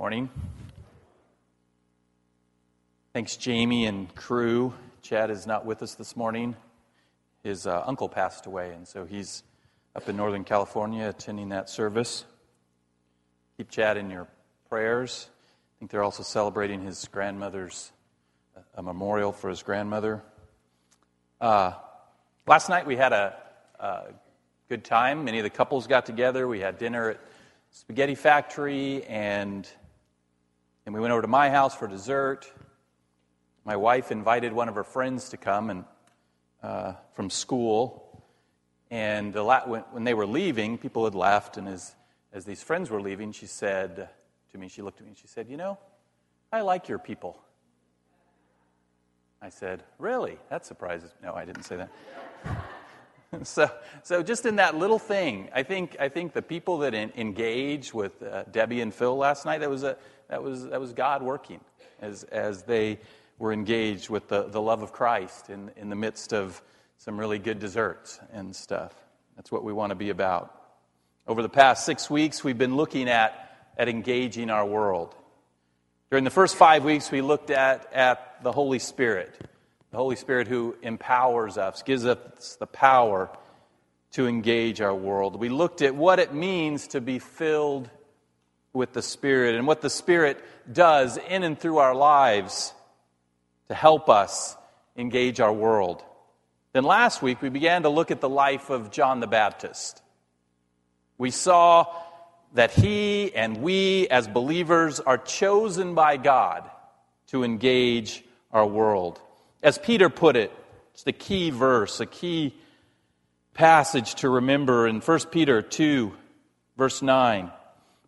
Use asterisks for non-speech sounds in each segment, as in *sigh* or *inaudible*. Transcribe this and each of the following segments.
Morning. Thanks, Jamie and crew. Chad is not with us this morning. His uh, uncle passed away, and so he's up in Northern California attending that service. Keep Chad in your prayers. I think they're also celebrating his grandmother's a memorial for his grandmother. Uh, last night we had a, a good time. Many of the couples got together. We had dinner at Spaghetti Factory, and and we went over to my house for dessert. My wife invited one of her friends to come and uh, from school, and la- when, when they were leaving, people had left, and as as these friends were leaving, she said to me, she looked at me and she said, "You know, I like your people." I said, "Really? That surprises." Me. No, I didn't say that. *laughs* *laughs* so, so just in that little thing, I think I think the people that in, engaged with uh, Debbie and Phil last night that was a that was, that was God working as, as they were engaged with the, the love of Christ in, in the midst of some really good desserts and stuff. That's what we want to be about. Over the past six weeks, we've been looking at, at engaging our world. During the first five weeks, we looked at, at the Holy Spirit, the Holy Spirit who empowers us, gives us the power to engage our world. We looked at what it means to be filled with the Spirit and what the Spirit does in and through our lives to help us engage our world. Then last week, we began to look at the life of John the Baptist. We saw that he and we, as believers, are chosen by God to engage our world. As Peter put it, it's the key verse, a key passage to remember in 1 Peter 2, verse 9.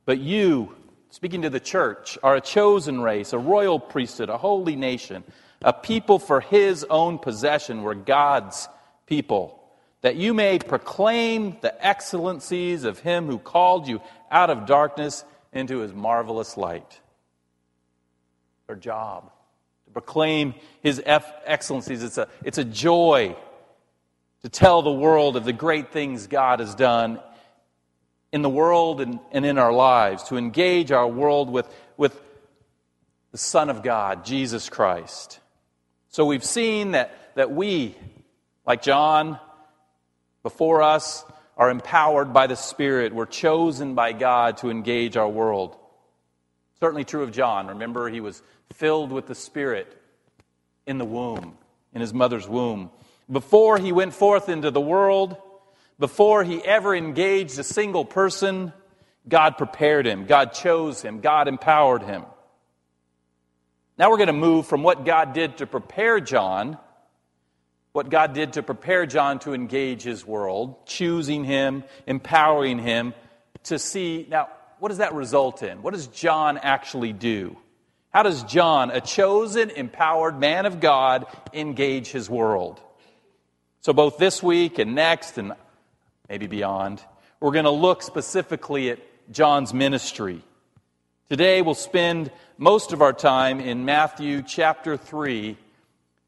But you, speaking to the church, are a chosen race, a royal priesthood, a holy nation, a people for his own possession. We're God's people, that you may proclaim the excellencies of him who called you out of darkness into his marvelous light. Our job to proclaim his excellencies. It's a, it's a joy to tell the world of the great things God has done in the world and, and in our lives, to engage our world with, with the Son of God, Jesus Christ. So we've seen that, that we, like John before us, are empowered by the Spirit. We're chosen by God to engage our world. Certainly true of John. Remember, he was filled with the Spirit in the womb, in his mother's womb. Before he went forth into the world, before he ever engaged a single person, God prepared him, God chose him, God empowered him. Now we're going to move from what God did to prepare John, what God did to prepare John to engage his world, choosing him, empowering him, to see now, what does that result in? What does John actually do? How does John, a chosen, empowered man of God, engage his world? So, both this week and next, and maybe beyond. We're going to look specifically at John's ministry. Today, we'll spend most of our time in Matthew chapter 3,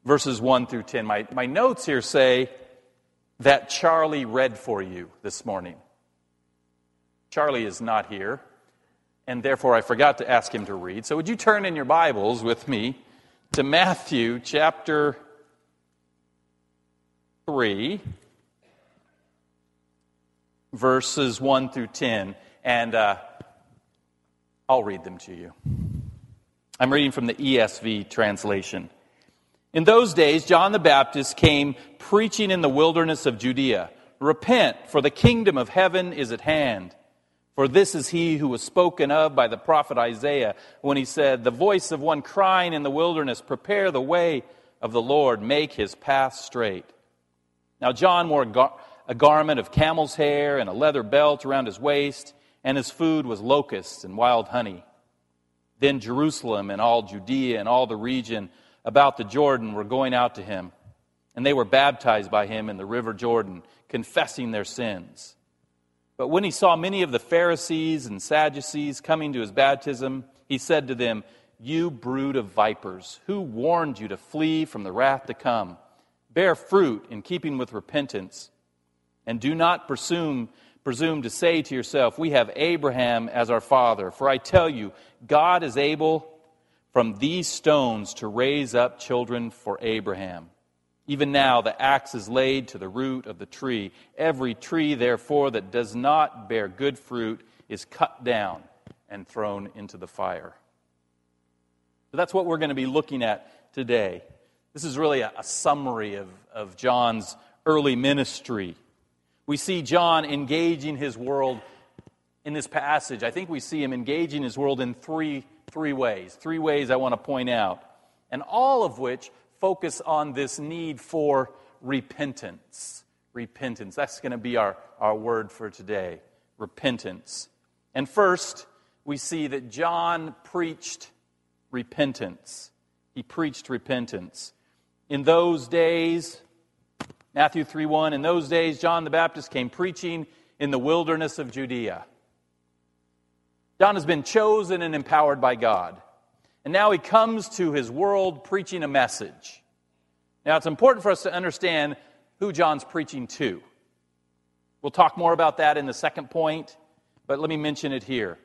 verses 1 through 10. My, my notes here say that Charlie read for you this morning. Charlie is not here, and therefore I forgot to ask him to read. So, would you turn in your Bibles with me to Matthew chapter 3, verses 1 through 10, and uh, I'll read them to you. I'm reading from the ESV translation. In those days, John the Baptist came preaching in the wilderness of Judea Repent, for the kingdom of heaven is at hand. For this is he who was spoken of by the prophet Isaiah when he said, The voice of one crying in the wilderness, Prepare the way of the Lord, make his path straight. Now, John wore a garment of camel's hair and a leather belt around his waist, and his food was locusts and wild honey. Then Jerusalem and all Judea and all the region about the Jordan were going out to him, and they were baptized by him in the river Jordan, confessing their sins. But when he saw many of the Pharisees and Sadducees coming to his baptism, he said to them, You brood of vipers, who warned you to flee from the wrath to come? Bear fruit in keeping with repentance and do not presume, presume to say to yourself, We have Abraham as our father. For I tell you, God is able from these stones to raise up children for Abraham. Even now, the axe is laid to the root of the tree. Every tree, therefore, that does not bear good fruit is cut down and thrown into the fire. So that's what we're going to be looking at today. This is really a, a summary of, of John's early ministry. We see John engaging his world in this passage. I think we see him engaging his world in three, three ways. Three ways I want to point out. And all of which focus on this need for repentance. Repentance. That's going to be our, our word for today. Repentance. And first, we see that John preached repentance. He preached repentance. In those days, Matthew 3 1. In those days, John the Baptist came preaching in the wilderness of Judea. John has been chosen and empowered by God. And now he comes to his world preaching a message. Now, it's important for us to understand who John's preaching to. We'll talk more about that in the second point, but let me mention it here.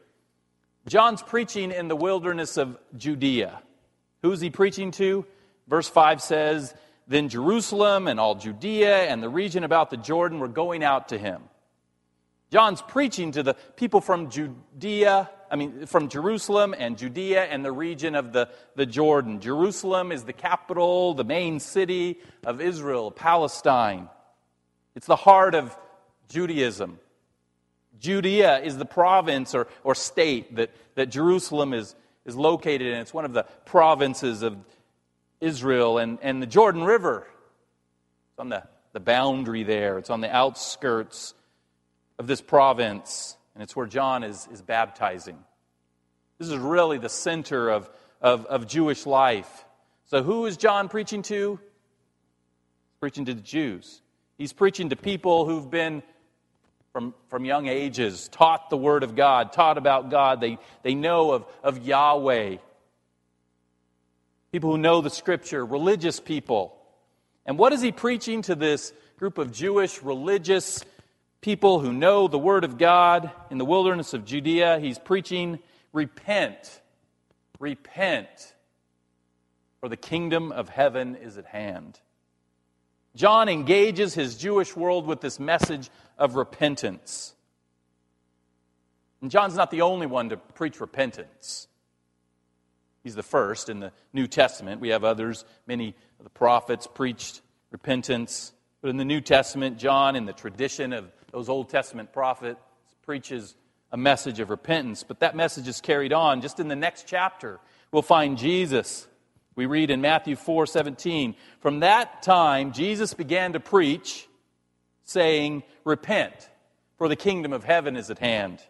John's preaching in the wilderness of Judea. Who's he preaching to? Verse 5 says, then Jerusalem and all Judea and the region about the Jordan were going out to him. John's preaching to the people from Judea, I mean, from Jerusalem and Judea and the region of the, the Jordan. Jerusalem is the capital, the main city of Israel, Palestine. It's the heart of Judaism. Judea is the province or, or state that, that Jerusalem is, is located in. It's one of the provinces of Israel and, and the Jordan River. It's on the, the boundary there, it's on the outskirts of this province, and it's where John is, is baptizing. This is really the center of, of, of Jewish life. So, who is John preaching to? He's preaching to the Jews. He's preaching to people who've been, from, from young ages, taught the Word of God, taught about God. They, they know of, of Yahweh people who know the scripture, religious people. And what is he preaching to this group of Jewish religious people who know the word of God in the wilderness of Judea? He's preaching, repent, repent, for the kingdom of heaven is at hand. John engages his Jewish world with this message of repentance. And John's not the only one to preach repentance. He's the first in the New Testament. We have others. Many of the prophets preached repentance. But in the New Testament, John, in the tradition of those Old Testament prophets, preaches a message of repentance. But that message is carried on. Just in the next chapter, we'll find Jesus. We read in Matthew 4 17, From that time, Jesus began to preach, saying, Repent, for the kingdom of heaven is at hand.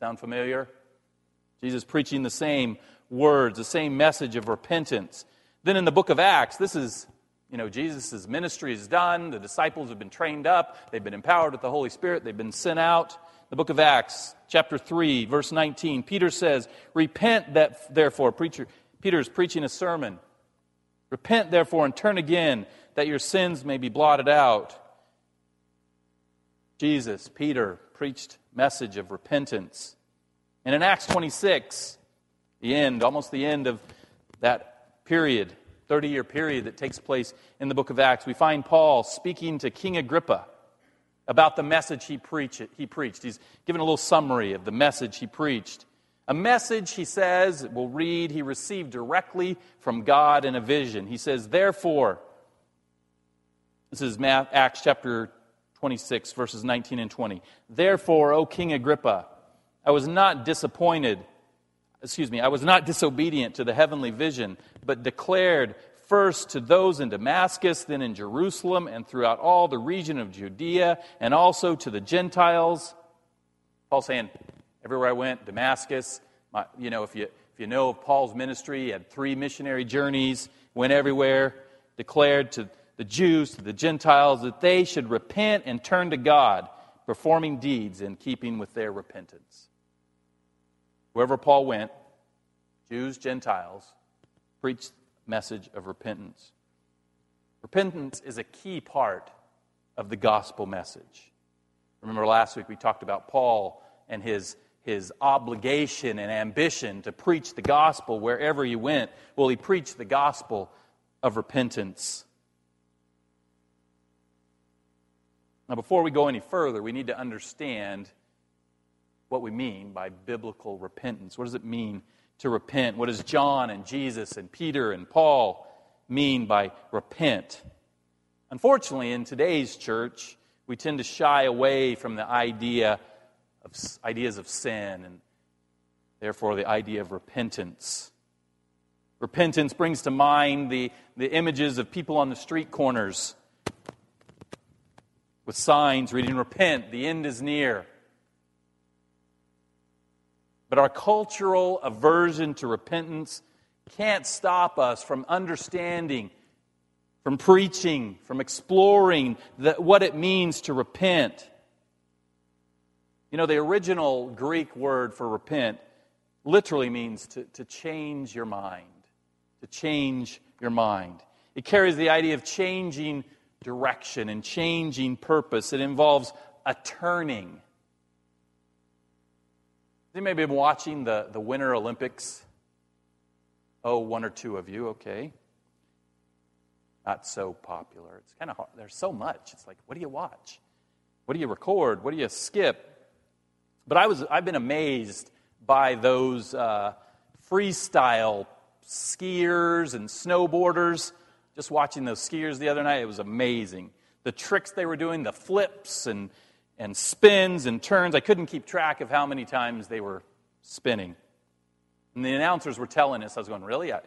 Sound familiar? Jesus preaching the same words, the same message of repentance. Then in the book of Acts, this is, you know, Jesus' ministry is done. The disciples have been trained up. They've been empowered with the Holy Spirit. They've been sent out. The book of Acts, chapter 3, verse 19, Peter says, Repent, that, therefore, preacher, Peter is preaching a sermon. Repent, therefore, and turn again, that your sins may be blotted out. Jesus, Peter, preached message of repentance. And in Acts 26, the end, almost the end of that period, 30 year period that takes place in the book of Acts, we find Paul speaking to King Agrippa about the message he, preach, he preached. He's given a little summary of the message he preached. A message, he says, we'll read, he received directly from God in a vision. He says, Therefore, this is Acts chapter 26, verses 19 and 20. Therefore, O King Agrippa, I was not disappointed excuse me, I was not disobedient to the heavenly vision, but declared first to those in Damascus, then in Jerusalem, and throughout all the region of Judea, and also to the Gentiles. Paul saying, everywhere I went, Damascus, my, you know, if you, if you know of Paul's ministry, he had three missionary journeys, went everywhere, declared to the Jews, to the Gentiles, that they should repent and turn to God, performing deeds in keeping with their repentance. Wherever Paul went, Jews, Gentiles, preached message of repentance. Repentance is a key part of the gospel message. Remember last week we talked about Paul and his, his obligation and ambition to preach the gospel wherever he went. Well, he preached the gospel of repentance. Now, before we go any further, we need to understand what we mean by biblical repentance. What does it mean to repent? What does John and Jesus and Peter and Paul mean by repent? Unfortunately, in today's church, we tend to shy away from the idea of ideas of sin and therefore the idea of repentance. Repentance brings to mind the, the images of people on the street corners with signs reading, Repent, the end is near. But our cultural aversion to repentance can't stop us from understanding, from preaching, from exploring the, what it means to repent. You know, the original Greek word for repent literally means to, to change your mind. To change your mind. It carries the idea of changing direction and changing purpose. It involves a turning. You may be watching the, the Winter Olympics. Oh, one or two of you, okay. Not so popular. It's kind of hard. There's so much. It's like, what do you watch? What do you record? What do you skip? But I was, I've been amazed by those uh, freestyle skiers and snowboarders just watching those skiers the other night, it was amazing. The tricks they were doing, the flips and, and spins and turns, I couldn't keep track of how many times they were spinning. And the announcers were telling us, I was going, really? I,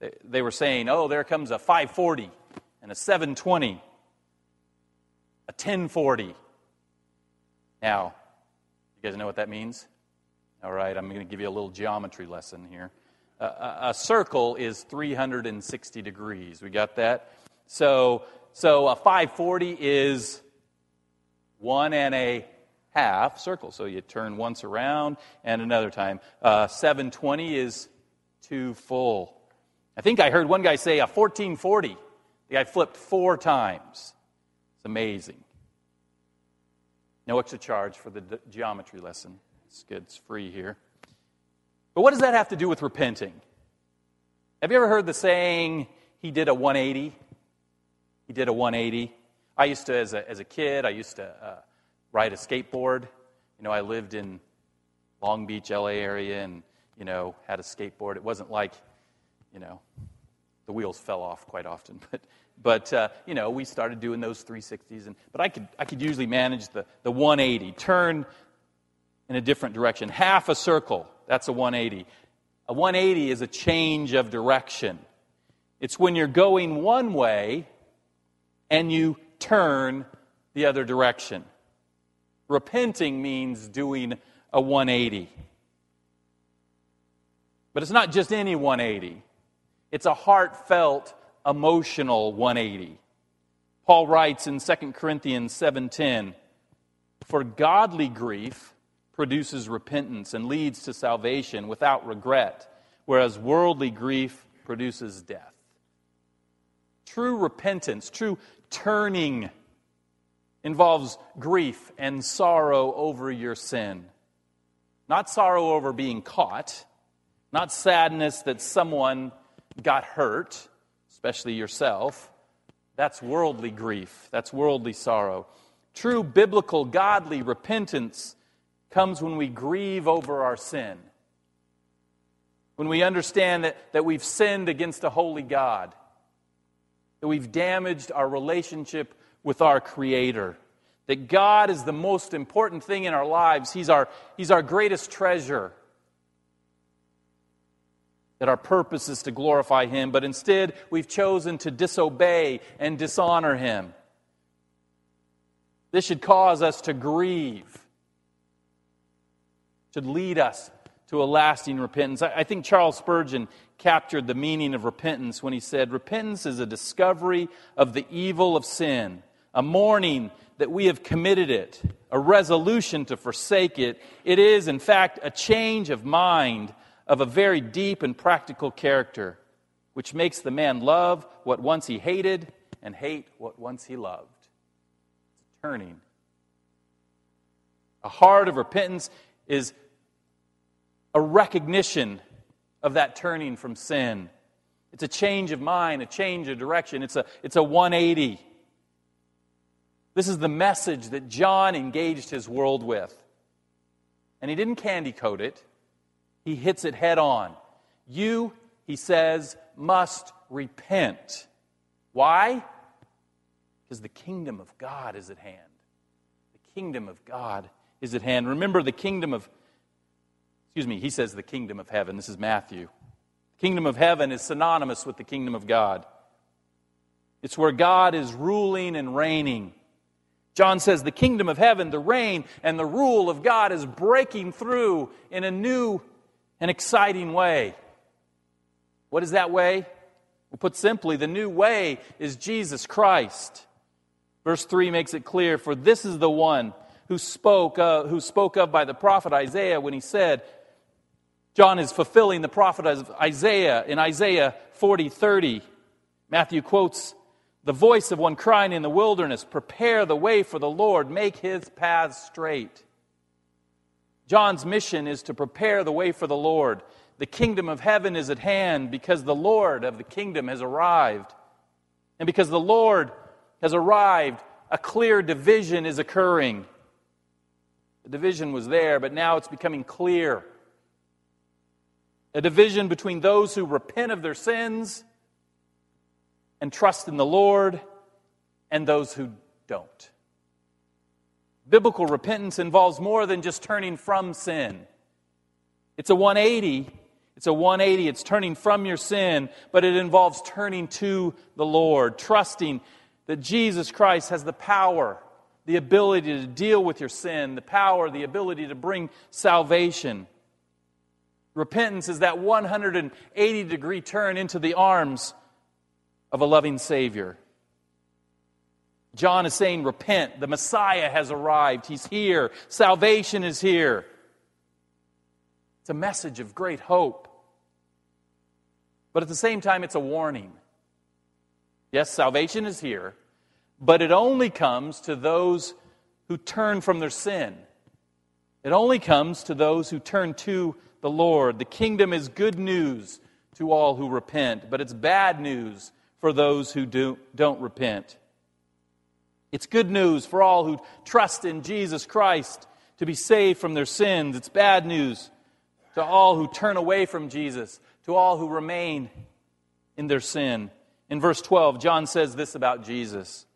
they, they were saying, oh, there comes a 540 and a 720, a 1040. Now, you guys know what that means? All right, I'm going to give you a little geometry lesson here a, a circle is 360 degrees. We got that? So, so a 540 is one and a half circle. So you turn once around and another time. Uh, 720 is too full. I think I heard one guy say a 1440. The guy flipped four times. It's amazing. No extra charge for the geometry lesson. It's good. It's free here. But what does that have to do with repenting? Have you ever heard the saying, he did a 180? He did a 180. I used to, as a, as a kid, I used to uh, ride a skateboard. You know, I lived in Long Beach, LA area, and, you know, had a skateboard. It wasn't like, you know, the wheels fell off quite often. *laughs* But, but uh, you know, we started doing those 360s. And, but I could, I could usually manage the, the 180, turn in a different direction, half a circle that's a 180. A 180 is a change of direction. It's when you're going one way and you turn the other direction. Repenting means doing a 180. But it's not just any 180, it's a heartfelt, emotional 180. Paul writes in 2 Corinthians 7:10, "For godly grief produces repentance and leads to salvation without regret, whereas worldly grief produces death. True repentance, true turning, involves grief and sorrow over your sin. Not sorrow over being caught, not sadness that someone got hurt, especially yourself. That's worldly grief, that's worldly sorrow. True biblical, godly repentance comes when we grieve over our sin. When we understand that, that we've sinned against a holy God, that we've damaged our relationship with our Creator, that God is the most important thing in our lives, He's our, he's our greatest treasure. That our purpose is to glorify Him, but instead we've chosen to disobey and dishonor Him. This should cause us to grieve should lead us to a lasting repentance. I think Charles Spurgeon captured the meaning of repentance when he said, Repentance is a discovery of the evil of sin, a mourning that we have committed it, a resolution to forsake it. It is, in fact, a change of mind of a very deep and practical character, which makes the man love what once he hated and hate what once he loved. It's turning A heart of repentance is a recognition of that turning from sin. It's a change of mind, a change of direction. It's a, it's a 180. This is the message that John engaged his world with. And he didn't candy coat it, he hits it head on. You, he says, must repent. Why? Because the kingdom of God is at hand. The kingdom of God is at hand. Remember, the kingdom of, excuse me, he says the kingdom of heaven. This is Matthew. The kingdom of heaven is synonymous with the kingdom of God. It's where God is ruling and reigning. John says the kingdom of heaven, the reign and the rule of God is breaking through in a new and exciting way. What is that way? Well, put simply, the new way is Jesus Christ. Verse 3 makes it clear For this is the one who spoke, uh, who spoke of by the prophet Isaiah when he said, John is fulfilling the prophet of Isaiah in Isaiah 40 30. Matthew quotes the voice of one crying in the wilderness, Prepare the way for the Lord, make his paths straight. John's mission is to prepare the way for the Lord. The kingdom of heaven is at hand because the Lord of the kingdom has arrived. And because the Lord has arrived, a clear division is occurring. The division was there, but now it's becoming clear. A division between those who repent of their sins and trust in the Lord and those who don't. Biblical repentance involves more than just turning from sin. It's a 180. It's a 180. It's turning from your sin, but it involves turning to the Lord, trusting that Jesus Christ has the power, the ability to deal with your sin, the power, the ability to bring salvation. Repentance is that 180 degree turn into the arms of a loving Savior. John is saying, Repent. The Messiah has arrived. He's here. Salvation is here. It's a message of great hope. But at the same time, it's a warning. Yes, salvation is here, but it only comes to those who turn from their sin. It only comes to those who turn to the Lord. The kingdom is good news to all who repent, but it's bad news for those who do, don't repent. It's good news for all who trust in Jesus Christ to be saved from their sins. It's bad news to all who turn away from Jesus, to all who remain in their sin. In verse 12, John says this about Jesus.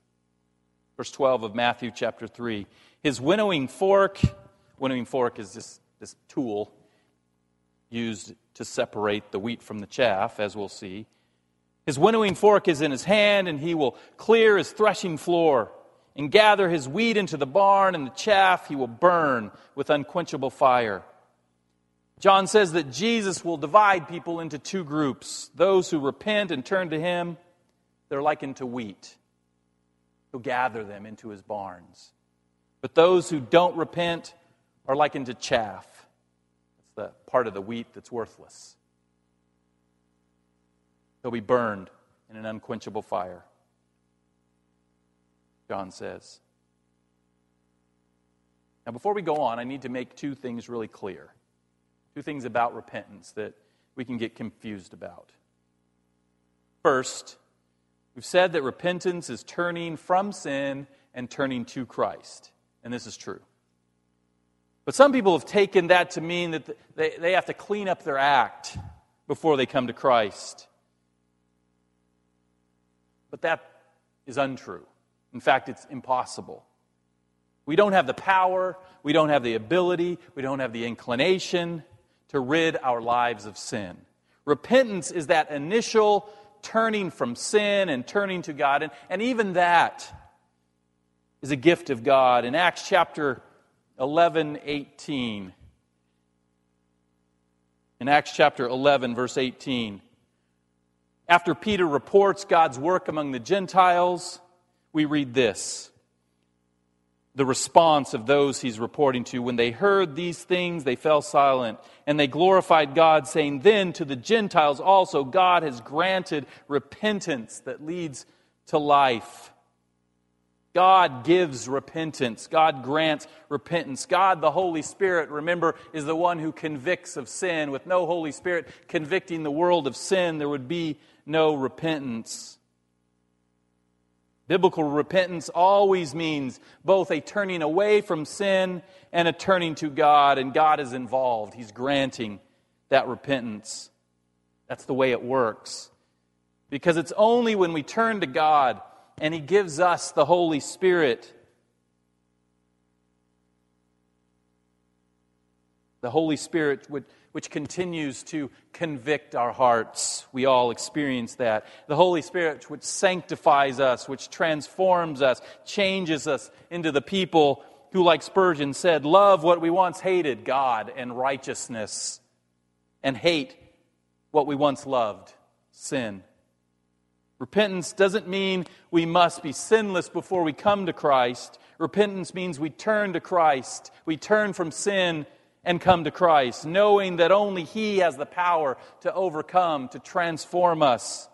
Verse 12 of Matthew chapter 3. His winnowing fork, winnowing fork is this, this tool used to separate the wheat from the chaff, as we'll see. His winnowing fork is in his hand, and he will clear his threshing floor and gather his wheat into the barn, and the chaff he will burn with unquenchable fire. John says that Jesus will divide people into two groups those who repent and turn to him, they're likened to wheat. He'll gather them into his barns. But those who don't repent are likened to chaff. It's the part of the wheat that's worthless. They'll be burned in an unquenchable fire. John says. Now, before we go on, I need to make two things really clear. Two things about repentance that we can get confused about. First, we've said that repentance is turning from sin and turning to Christ. And this is true. But some people have taken that to mean that they, they have to clean up their act before they come to Christ. But that is untrue. In fact, it's impossible. We don't have the power, we don't have the ability, we don't have the inclination to rid our lives of sin. Repentance is that initial turning from sin and turning to God, and, and even that is a gift of God. In Acts chapter 11, 18, in Acts chapter 11, verse 18, after Peter reports God's work among the Gentiles, we read this the response of those he's reporting to. When they heard these things, they fell silent, and they glorified God, saying, Then to the Gentiles also God has granted repentance that leads to life. God gives repentance. God grants repentance. God, the Holy Spirit, remember, is the one who convicts of sin. With no Holy Spirit convicting the world of sin, there would be no repentance. Biblical repentance always means both a turning away from sin and a turning to God, and God is involved. He's granting that repentance. That's the way it works. Because it's only when we turn to God and He gives us the Holy Spirit. The Holy Spirit, which continues to convict our hearts. We all experience that. The Holy Spirit, which sanctifies us, which transforms us, changes us into the people who, like Spurgeon said, love what we once hated God and righteousness, and hate what we once loved sin. Repentance doesn't mean we must be sinless before we come to Christ. Repentance means we turn to Christ. We turn from sin and come to Christ, knowing that only He has the power to overcome, to transform us,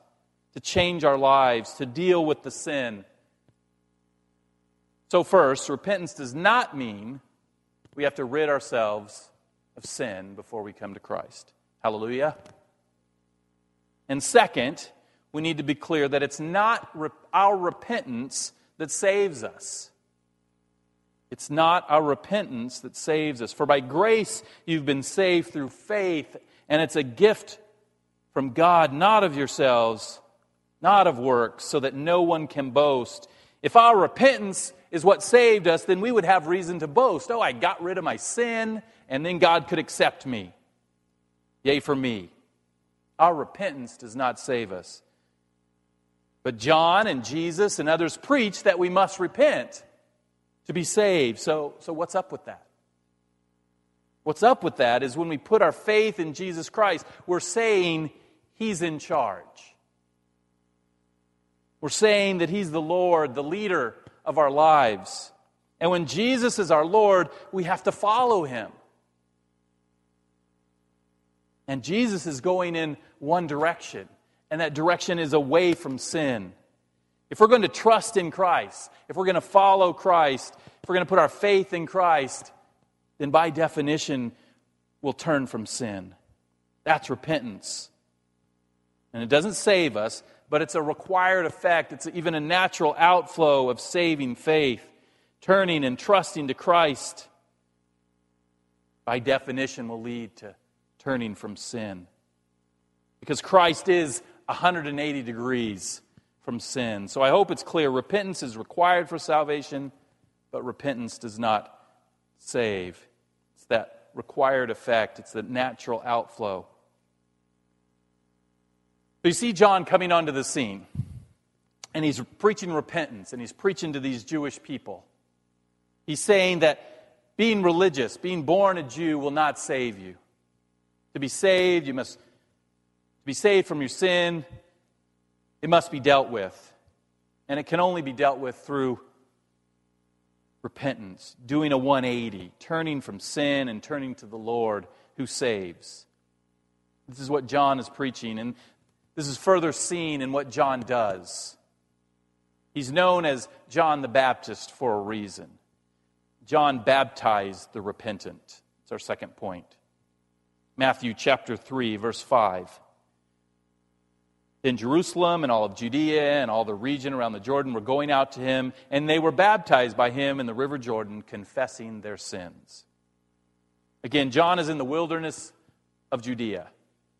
to change our lives, to deal with the sin. So, first, repentance does not mean we have to rid ourselves of sin before we come to Christ. Hallelujah. And second, we need to be clear that it's not our repentance that saves us. It's not our repentance that saves us. For by grace you've been saved through faith, and it's a gift from God, not of yourselves, not of works, so that no one can boast. If our repentance is what saved us, then we would have reason to boast. Oh, I got rid of my sin, and then God could accept me. Yea, for me. Our repentance does not save us. But John and Jesus and others preach that we must repent to be saved. So, so what's up with that? What's up with that is when we put our faith in Jesus Christ, we're saying He's in charge. We're saying that He's the Lord, the leader of our lives. And when Jesus is our Lord, we have to follow Him. And Jesus is going in one direction and that direction is away from sin. If we're going to trust in Christ, if we're going to follow Christ, if we're going to put our faith in Christ, then by definition, we'll turn from sin. That's repentance. And it doesn't save us, but it's a required effect. It's even a natural outflow of saving faith, turning and trusting to Christ. By definition, will lead to turning from sin. Because Christ is 180 degrees from sin. So I hope it's clear. Repentance is required for salvation, but repentance does not save. It's that required effect, it's the natural outflow. So you see John coming onto the scene, and he's preaching repentance, and he's preaching to these Jewish people. He's saying that being religious, being born a Jew, will not save you. To be saved, you must be saved from your sin, it must be dealt with. And it can only be dealt with through repentance, doing a 180, turning from sin and turning to the Lord who saves. This is what John is preaching, and this is further seen in what John does. He's known as John the Baptist for a reason. John baptized the repentant. It's our second point. Matthew chapter 3, verse 5. Then Jerusalem and all of Judea and all the region around the Jordan were going out to him, and they were baptized by him in the river Jordan, confessing their sins. Again, John is in the wilderness of Judea,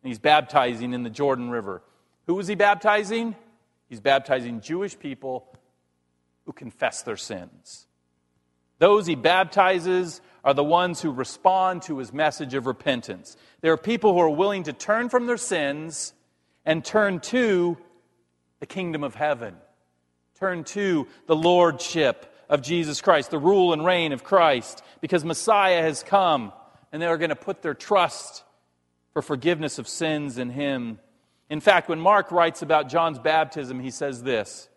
and he's baptizing in the Jordan River. Who was he baptizing? He's baptizing Jewish people who confess their sins. Those he baptizes are the ones who respond to his message of repentance. There are people who are willing to turn from their sins and turn to the kingdom of heaven. Turn to the lordship of Jesus Christ, the rule and reign of Christ, because Messiah has come and they are going to put their trust for forgiveness of sins in Him. In fact, when Mark writes about John's baptism, he says this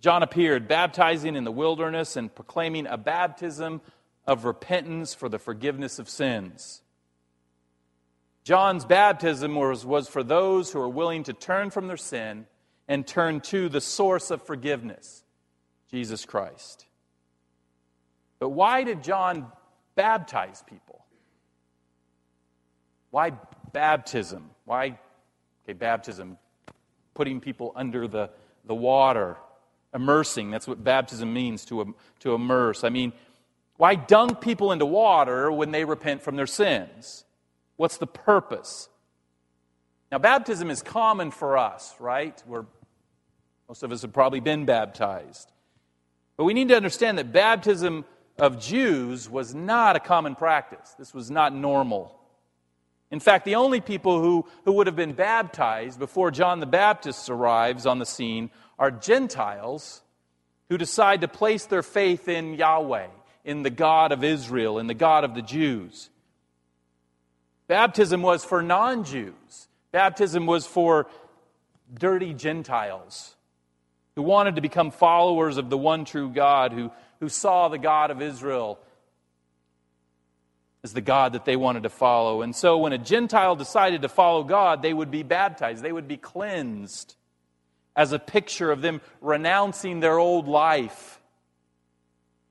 John appeared, baptizing in the wilderness and proclaiming a baptism of repentance for the forgiveness of sins. John's baptism was, was for those who are willing to turn from their sin and turn to the source of forgiveness, Jesus Christ. But why did John baptize people? Why baptism? Why, okay, baptism, putting people under the, the water, immersing. That's what baptism means to, to immerse. I mean, why dunk people into water when they repent from their sins? What's the purpose? Now, baptism is common for us, right? We're, most of us have probably been baptized. But we need to understand that baptism of Jews was not a common practice. This was not normal. In fact, the only people who, who would have been baptized before John the Baptist arrives on the scene are Gentiles who decide to place their faith in Yahweh, in the God of Israel, in the God of the Jews. Baptism was for non Jews, baptism was for dirty Gentiles who wanted to become followers of the one true God, who, who saw the God of Israel as the God that they wanted to follow. And so when a Gentile decided to follow God, they would be baptized, they would be cleansed as a picture of them renouncing their old life,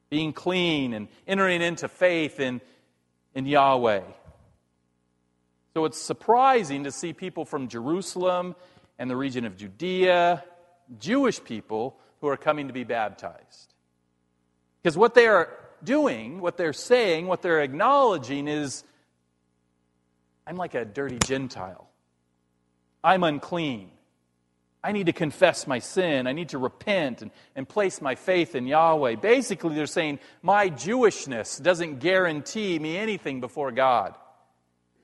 being clean, and entering into faith in, in Yahweh. So it's surprising to see people from Jerusalem and the region of Judea, Jewish people, who are coming to be baptized. Because what they are doing, what they're saying, what they're acknowledging is I'm like a dirty Gentile. I'm unclean. I need to confess my sin. I need to repent and, and place my faith in Yahweh. Basically, they're saying, My Jewishness doesn't guarantee me anything before God.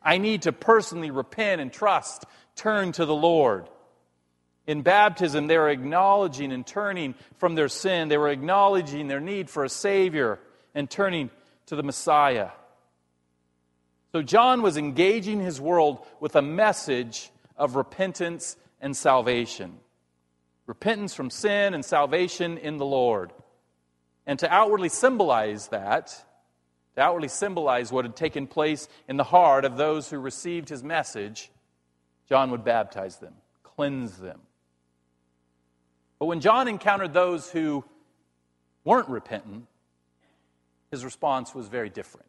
I need to personally repent and trust, turn to the Lord. In baptism, they were acknowledging and turning from their sin. They were acknowledging their need for a Savior and turning to the Messiah. So John was engaging his world with a message of repentance and salvation. Repentance from sin and salvation in the Lord. And to outwardly symbolize that, to outwardly symbolize what had taken place in the heart of those who received his message, John would baptize them, cleanse them. But when John encountered those who weren't repentant, his response was very different.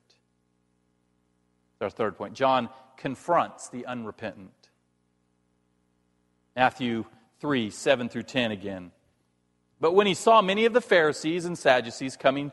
Our third point. John confronts the unrepentant. Matthew 3 7 through 10 again. But when he saw many of the Pharisees and Sadducees coming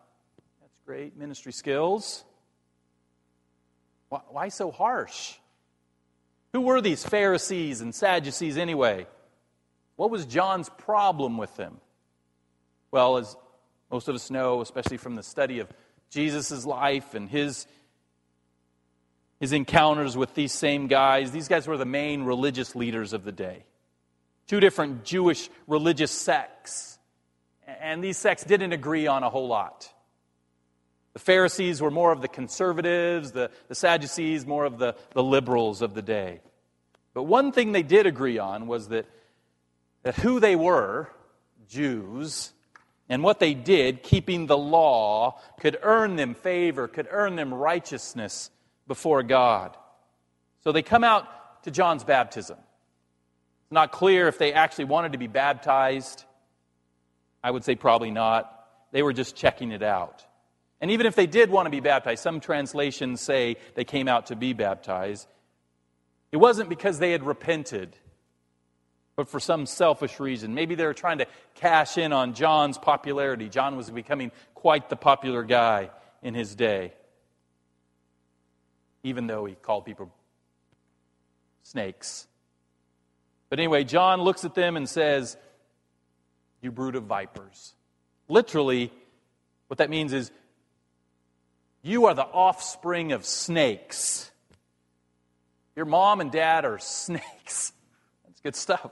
great ministry skills. Why, why so harsh? Who were these Pharisees and Sadducees anyway? What was John's problem with them? Well, as most of us know, especially from the study of Jesus' life and his, his encounters with these same guys, these guys were the main religious leaders of the day. Two different Jewish religious sects. And these sects didn't agree on a whole lot. The Pharisees were more of the conservatives, the, the Sadducees more of the, the liberals of the day. But one thing they did agree on was that, that who they were, Jews, and what they did, keeping the law, could earn them favor, could earn them righteousness before God. So they come out to John's baptism. It's not clear if they actually wanted to be baptized. I would say probably not. They were just checking it out. And even if they did want to be baptized, some translations say they came out to be baptized. It wasn't because they had repented, but for some selfish reason. Maybe they were trying to cash in on John's popularity. John was becoming quite the popular guy in his day, even though he called people snakes. But anyway, John looks at them and says, You brood of vipers. Literally, what that means is, you are the offspring of snakes. Your mom and dad are *laughs* snakes. That's good stuff.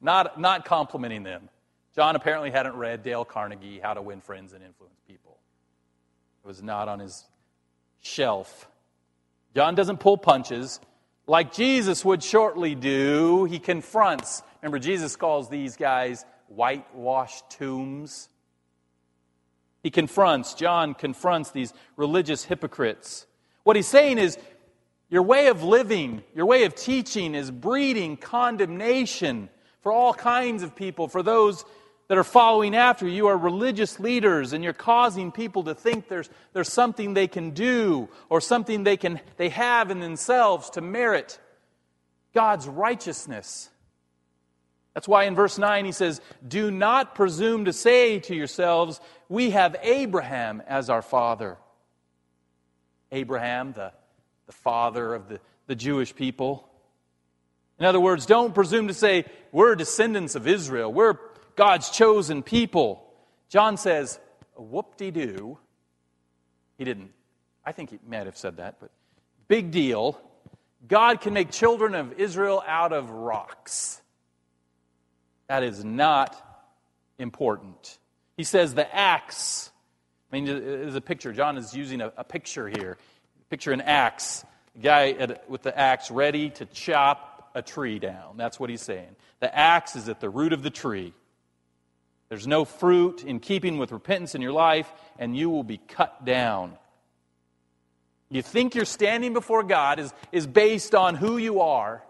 Not, not complimenting them, John apparently hadn't read Dale Carnegie, How to Win Friends and Influence People. It was not on his shelf. John doesn't pull punches. Like Jesus would shortly do, he confronts. Remember, Jesus calls these guys whitewashed tombs. He confronts, John confronts these religious hypocrites. What he's saying is, your way of living, your way of teaching is breeding condemnation for all kinds of people, for those that are following after you. Are religious leaders and you're causing people to think there's, there's something they can do or something they, can, they have in themselves to merit God's righteousness. That's why in verse 9 he says, Do not presume to say to yourselves, We have Abraham as our father. Abraham, the, the father of the, the Jewish people. In other words, don't presume to say, We're descendants of Israel. We're God's chosen people. John says, whoop de doo. He didn't. I think he might have said that, but big deal. God can make children of Israel out of rocks. That is not important. He says the axe. I mean, there's a picture. John is using a, a picture here. Picture an axe. A guy at, with the axe ready to chop a tree down. That's what he's saying. The axe is at the root of the tree. There's no fruit in keeping with repentance in your life, and you will be cut down. You think your standing before God is, is based on who you are,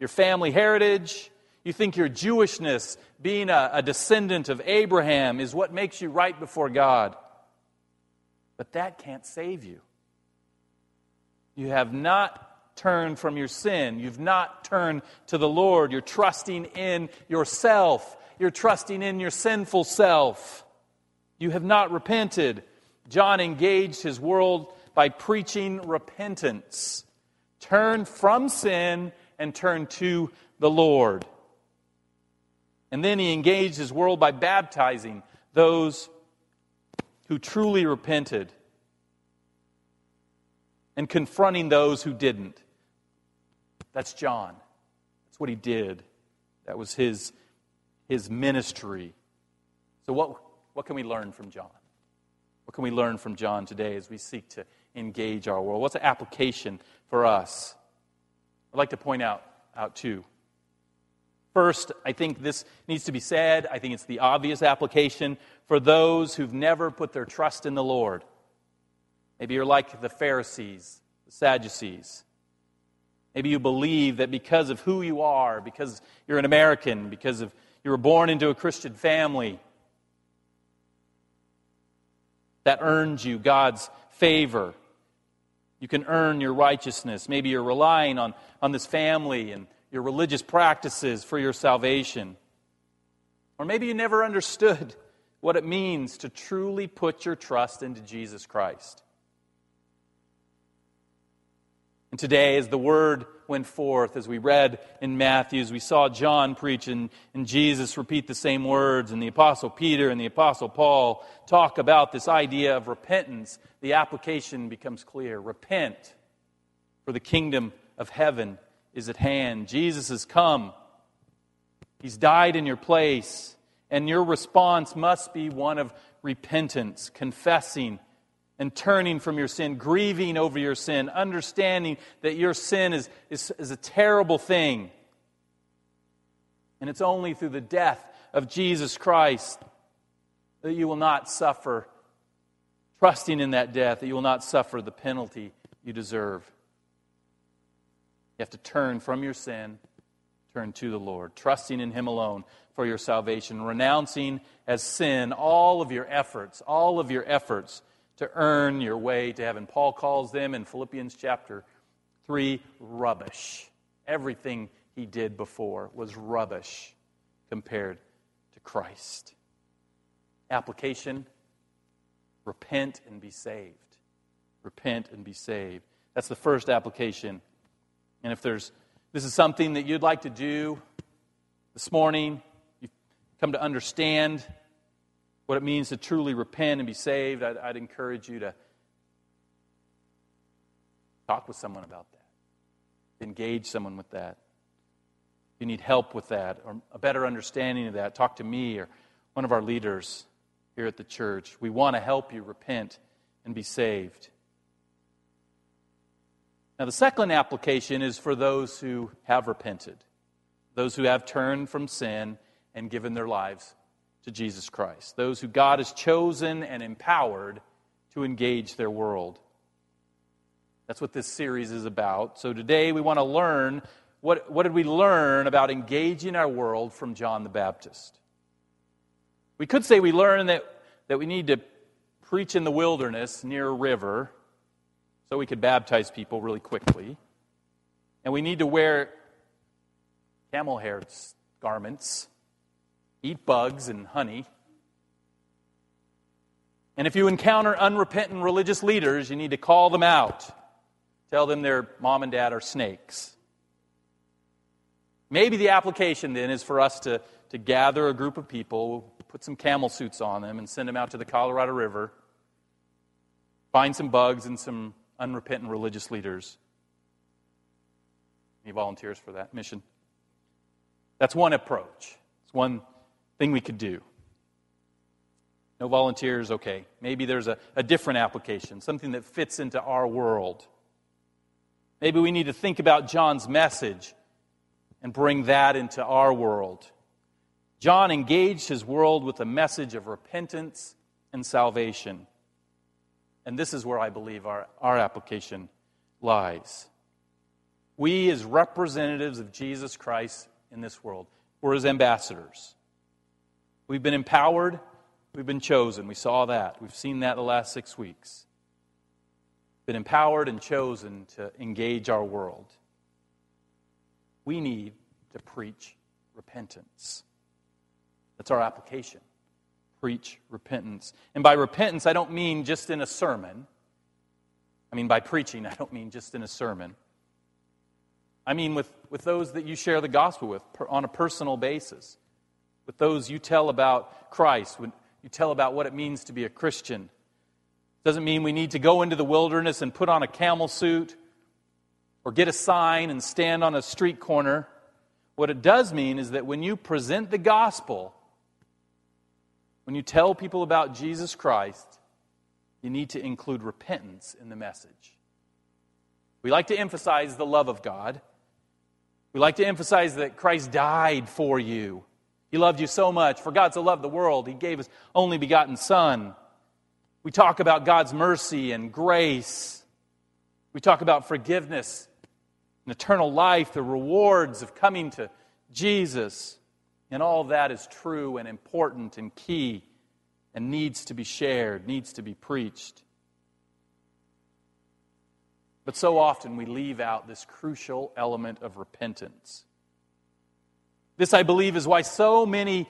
your family heritage. You think your Jewishness, being a, a descendant of Abraham, is what makes you right before God. But that can't save you. You have not turned from your sin. You've not turned to the Lord. You're trusting in yourself you're trusting in your sinful self. You have not repented. John engaged his world by preaching repentance. Turn from sin and turn to the Lord. And then he engaged his world by baptizing those who truly repented and confronting those who didn't. That's John. That's what he did. That was his his ministry. So, what, what can we learn from John? What can we learn from John today as we seek to engage our world? What's the application for us? I'd like to point out, out two. First, I think this needs to be said. I think it's the obvious application for those who've never put their trust in the Lord. Maybe you're like the Pharisees, the Sadducees. Maybe you believe that because of who you are, because you're an American, because of you were born into a Christian family. That earns you God's favor. You can earn your righteousness. Maybe you're relying on, on this family and your religious practices for your salvation. Or maybe you never understood what it means to truly put your trust into Jesus Christ. And today, as the word went forth, as we read in Matthew, as we saw John preach and, and Jesus repeat the same words, and the Apostle Peter and the Apostle Paul talk about this idea of repentance, the application becomes clear. Repent, for the kingdom of heaven is at hand. Jesus has come, He's died in your place, and your response must be one of repentance, confessing and turning from your sin, grieving over your sin, understanding that your sin is, is, is, a terrible thing. And it's only through the death of Jesus Christ that you will not suffer, trusting in that death, that you will not suffer the penalty you deserve. You have to turn from your sin, turn to the Lord, trusting in Him alone for your salvation, renouncing as sin all of your efforts, all of your efforts to earn your way to heaven. Paul calls them in Philippians chapter 3 rubbish. Everything he did before was rubbish compared to Christ. Application repent and be saved. Repent and be saved. That's the first application. And if there's this is something that you'd like to do this morning, you've come to understand what it means to truly repent and be saved, I'd, I'd encourage you to talk with someone about that, engage someone with that. If you need help with that or a better understanding of that, talk to me or, one of our leaders here at the church. We want to help you repent and be saved. Now, the second application is for those who have repented, those who have turned from sin and given their lives to Jesus Christ, those who God has chosen and empowered to engage their world. That's what this series is about. So today we want to learn what, what did we learn about engaging our world from John the Baptist? We could say we learned that, that we need to preach in the wilderness near a river so we could baptize people really quickly. And we need to wear camel hair garments, eat bugs and honey. And if you encounter unrepentant religious leaders, you need to call them out. Tell them their mom and dad are snakes. Maybe the application then is for us to, to gather a group of people, put some camel suits on them, and send them out to the Colorado River, find some bugs and some unrepentant religious leaders. Any volunteers for that mission? That's one approach. It's one thing we could do. No volunteers, okay. Maybe there's a, a different application, something that fits into our world. Maybe we need to think about John's message and bring that into our world. John engaged his world with a message of repentance and salvation. And this is where I believe our, our application lies. We, as representatives of Jesus Christ in this world, we're his ambassadors. We've been empowered, we've been chosen. We saw that. We've seen that the last six weeks. Been empowered and chosen to engage our world we need to preach repentance. That's our application. Preach repentance. And by repentance, I don't mean just in a sermon. I mean, by preaching, *laughs* I don't mean just in a sermon. I mean, with, with those that you share the gospel with per, on a personal basis, with those you tell about Christ, when you tell about what it means to be a Christian. Doesn't mean we need to go into the wilderness and put on a camel suit or get a sign and stand on a street corner. What it does mean is that when you present the gospel, when you tell people about Jesus Christ, you need to include repentance in the message. We like to emphasize the love of God. We like to emphasize that Christ died for you. He loved you so much. For God so loved the world, He gave His only begotten Son. We talk about God's mercy and grace. We talk about forgiveness and eternal life, the rewards of coming to Jesus. And all that is true and important and key and needs to be shared, needs to be preached. But so often we leave out this crucial element of repentance. This, I believe, is why so many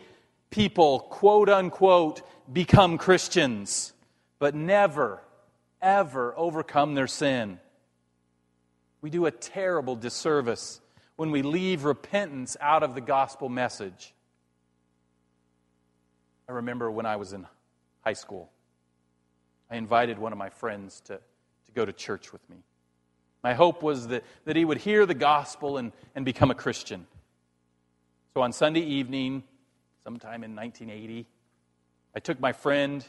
people, quote unquote, become Christians, but never, ever overcome their sin. We do a terrible disservice when we leave repentance out of the gospel message. I remember when I was in high school, I invited one of my friends to, to go to church with me. My hope was that, that he would hear the gospel and, and become a Christian. So on Sunday evening, sometime in 1980, I took my friend,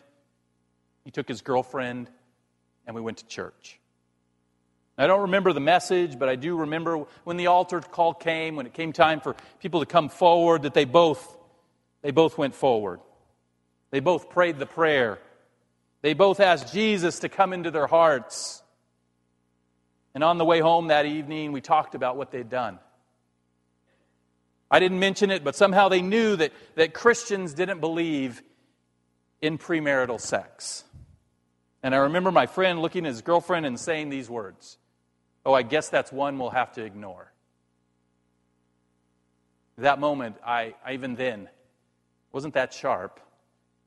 he took his girlfriend, and we went to church. I don't remember the message, but I do remember when the altar call came, when it came time for people to come forward, that they both, they both went forward. They both prayed the prayer. They both asked Jesus to come into their hearts. And on the way home that evening, we talked about what they'd done. I didn't mention it, but somehow they knew that, that Christians didn't believe in premarital sex. And I remember my friend looking at his girlfriend and saying these words Oh, I guess that's one we'll have to ignore. That moment, I, I even then wasn't that sharp,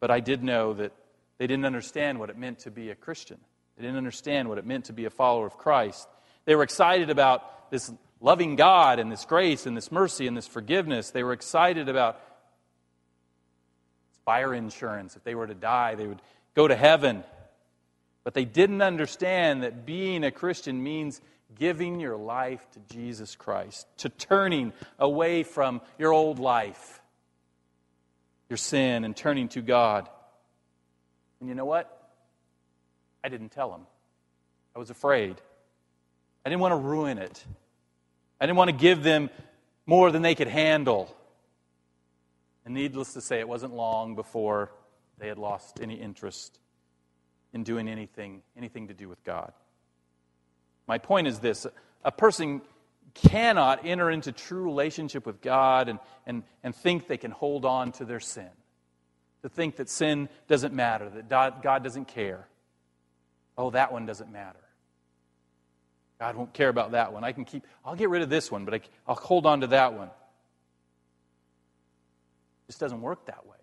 but I did know that they didn't understand what it meant to be a Christian. They didn't understand what it meant to be a follower of Christ. They were excited about this loving God and this grace and this mercy and this forgiveness. They were excited about fire insurance. If they were to die, they would go to heaven. But they didn't understand that being a Christian means giving your life to Jesus Christ, to turning away from your old life. your sin and turning to God. And you know what? I didn't tell them. I was afraid. I didn't want to ruin it. I didn't want to give them more than they could handle. And needless to say, it wasn't long before they had lost any interest in doing anything, anything to do with God. My point is this a person cannot enter into true relationship with God and, and, and think they can hold on to their sin. To think that sin doesn't matter, that God doesn't care. Oh, that one doesn't matter. God won't care about that one. I can keep, I'll get rid of this one, but I, I'll hold on to that one. It just doesn't work that way.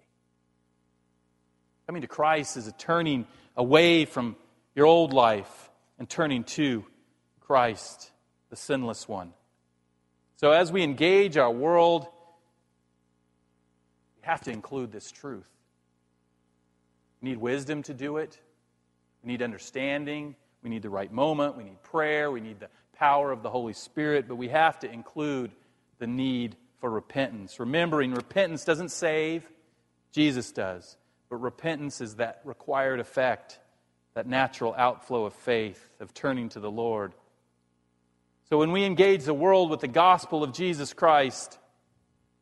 Coming to Christ is a turning away from your old life and turning to Christ, the sinless one. So as we engage our world, we have to include this truth. We need wisdom to do it. We need understanding. We need the right moment. We need prayer. We need the power of the Holy Spirit. But we have to include the need for repentance. Remembering, repentance doesn't save, Jesus does. But repentance is that required effect, that natural outflow of faith, of turning to the Lord. So when we engage the world with the gospel of Jesus Christ,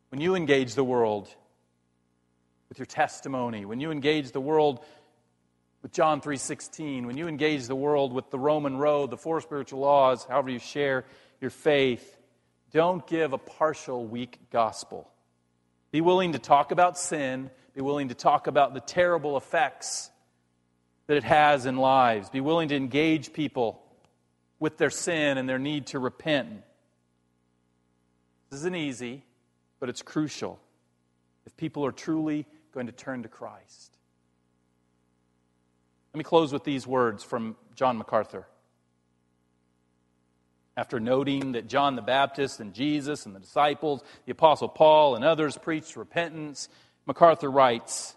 when you engage the world with your testimony, when you engage the world with John 3:16, when you engage the world with the Roman road, the four spiritual laws, however you share your faith, don't give a partial weak gospel. Be willing to talk about sin, be willing to talk about the terrible effects that it has in lives. Be willing to engage people with their sin and their need to repent. This isn't easy, but it's crucial if people are truly going to turn to Christ. Let me close with these words from John MacArthur. After noting that John the Baptist and Jesus and the disciples, the Apostle Paul and others preached repentance, MacArthur writes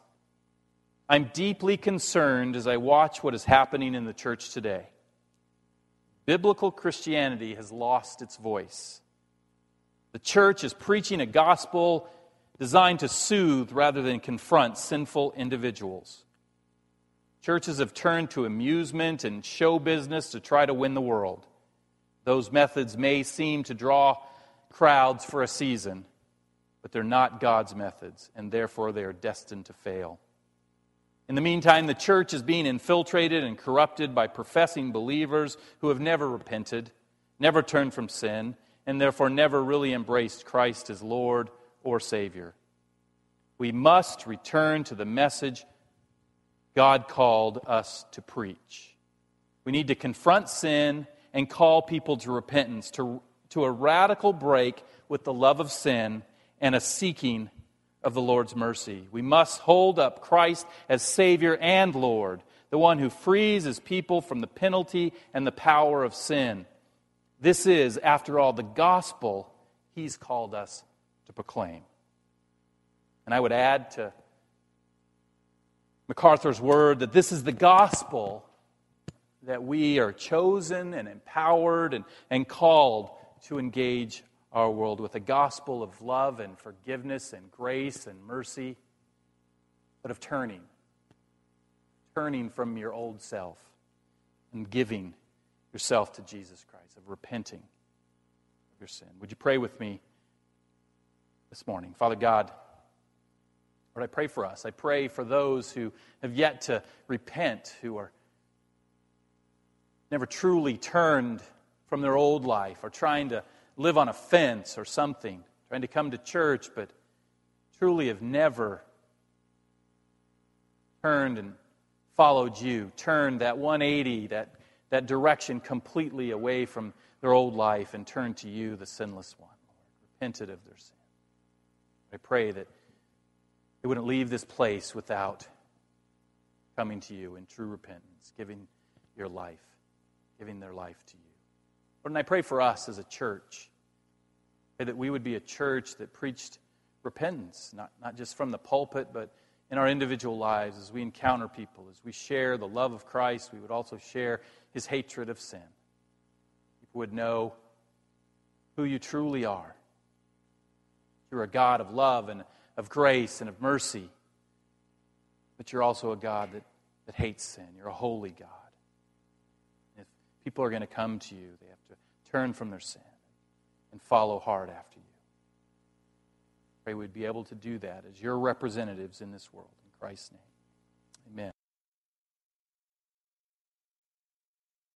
I'm deeply concerned as I watch what is happening in the church today. Biblical Christianity has lost its voice. The church is preaching a gospel designed to soothe rather than confront sinful individuals. Churches have turned to amusement and show business to try to win the world. Those methods may seem to draw crowds for a season, but they're not God's methods, and therefore they are destined to fail. In the meantime, the church is being infiltrated and corrupted by professing believers who have never repented, never turned from sin, and therefore never really embraced Christ as Lord or Savior. We must return to the message God called us to preach. We need to confront sin and call people to repentance, to, to a radical break with the love of sin and a seeking of the Lord's mercy. We must hold up Christ as Savior and Lord, the one who frees his people from the penalty and the power of sin. This is, after all, the gospel he's called us to proclaim. And I would add to MacArthur's word that this is the gospel that we are chosen and empowered and, and called to engage our world with a gospel of love and forgiveness and grace and mercy, but of turning. Turning from your old self and giving yourself to Jesus Christ, of repenting of your sin. Would you pray with me this morning? Father God, Lord, I pray for us. I pray for those who have yet to repent, who are never truly turned from their old life, or trying to live on a fence or something, trying to come to church, but truly have never turned and followed you, turned that 180, that, that direction completely away from their old life and turned to you, the sinless one, repented of their sin. I pray that they wouldn't leave this place without coming to you in true repentance, giving your life, giving their life to you. Lord, and I pray for us as a church, that we would be a church that preached repentance, not, not just from the pulpit, but in our individual lives as we encounter people, as we share the love of Christ, we would also share his hatred of sin. People would know who you truly are. You're a God of love and of grace and of mercy. But you're also a God that, that hates sin. You're a holy God. People are going to come to you, they have to turn from their sin and follow hard after you. Pray we'd be able to do that as your representatives in this world. In Christ's name.